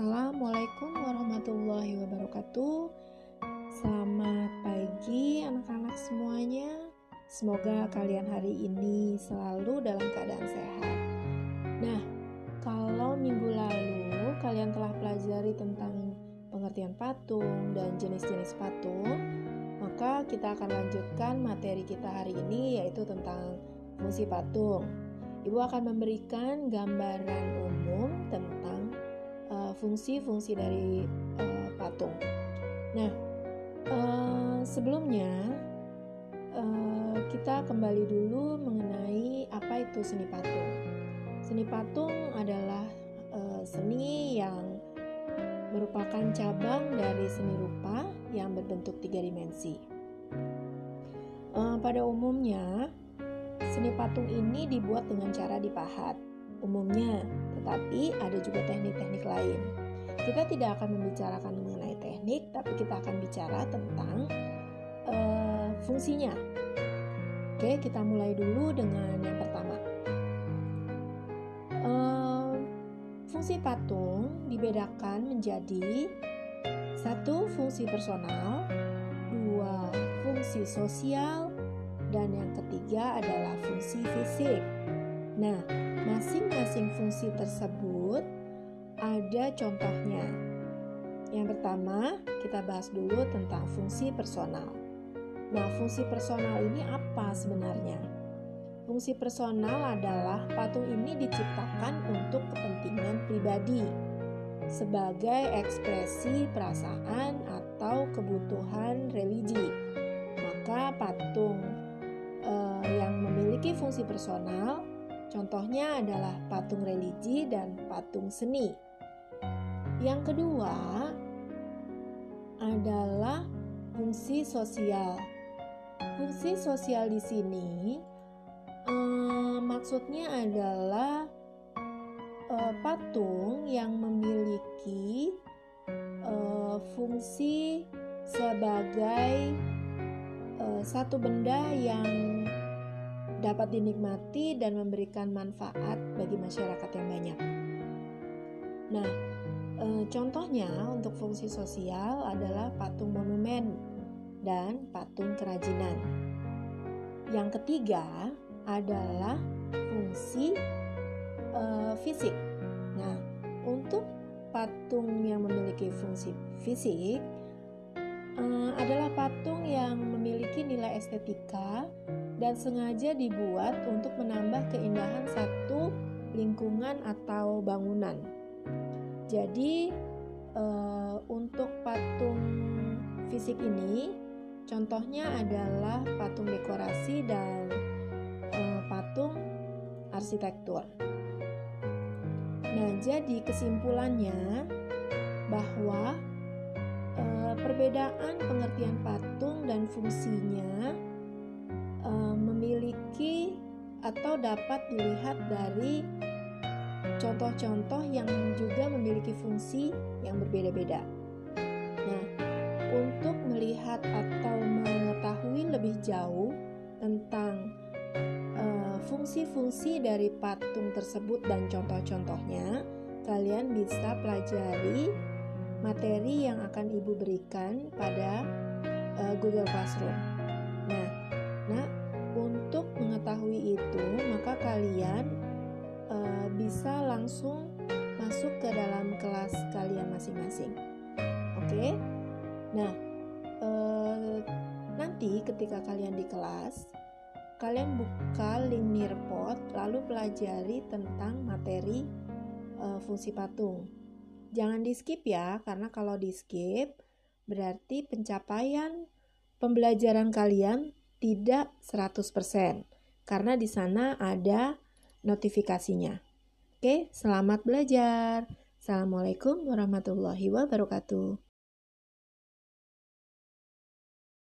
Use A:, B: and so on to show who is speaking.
A: Assalamualaikum warahmatullahi wabarakatuh. Selamat pagi anak-anak semuanya. Semoga kalian hari ini selalu dalam keadaan sehat. Nah, kalau minggu lalu kalian telah pelajari tentang pengertian patung dan jenis-jenis patung, maka kita akan lanjutkan materi kita hari ini yaitu tentang fungsi patung. Ibu akan memberikan gambaran umum tentang fungsi-fungsi dari uh, patung. Nah, uh, sebelumnya uh, kita kembali dulu mengenai apa itu seni patung. Seni patung adalah uh, seni yang merupakan cabang dari seni rupa yang berbentuk tiga dimensi. Uh, pada umumnya, Seni patung ini dibuat dengan cara dipahat, umumnya, tetapi ada juga teknik-teknik lain. Kita tidak akan membicarakan mengenai teknik, tapi kita akan bicara tentang uh, fungsinya. Oke, kita mulai dulu dengan yang pertama. Uh, fungsi patung dibedakan menjadi satu fungsi personal, dua fungsi sosial, dan yang ketiga adalah fungsi fisik. Nah, masing-masing fungsi tersebut ada contohnya. Yang pertama, kita bahas dulu tentang fungsi personal. Nah, fungsi personal ini apa sebenarnya? Fungsi personal adalah patung ini diciptakan untuk kepentingan pribadi sebagai ekspresi perasaan atau kebutuhan religi. Maka patung uh, yang memiliki fungsi personal, contohnya adalah patung religi dan patung seni. Yang kedua adalah fungsi sosial. Fungsi sosial di sini uh, maksudnya adalah uh, patung yang memiliki uh, fungsi sebagai uh, satu benda yang dapat dinikmati dan memberikan manfaat bagi masyarakat yang banyak. Nah, e, contohnya untuk fungsi sosial adalah patung monumen dan patung kerajinan. Yang ketiga adalah fungsi e, fisik. Nah, untuk patung yang memiliki fungsi fisik uh, adalah patung yang memiliki nilai estetika dan sengaja dibuat untuk menambah keindahan satu lingkungan atau bangunan. Jadi, uh, untuk patung fisik ini, contohnya adalah patung dekorasi dan uh, patung arsitektur. Nah, jadi kesimpulannya bahwa perbedaan pengertian patung dan fungsinya uh, memiliki atau dapat dilihat dari contoh-contoh yang juga memiliki fungsi yang berbeda-beda. Nah, untuk melihat atau mengetahui lebih jauh tentang fungsi-fungsi uh, dari patung tersebut dan contoh-contohnya, kalian bisa pelajari materi yang akan Ibu berikan pada uh, Google Classroom. Nah, nah untuk mengetahui itu, maka kalian uh, bisa langsung masuk ke dalam kelas kalian masing-masing. Oke? Nah, uh, nanti ketika kalian di kelas, kalian buka link Nearpod lalu pelajari tentang materi uh, fungsi patung. Jangan di skip ya, karena kalau di skip berarti pencapaian pembelajaran kalian tidak 100% karena di sana ada notifikasinya. Oke, selamat belajar. Assalamualaikum warahmatullahi wabarakatuh.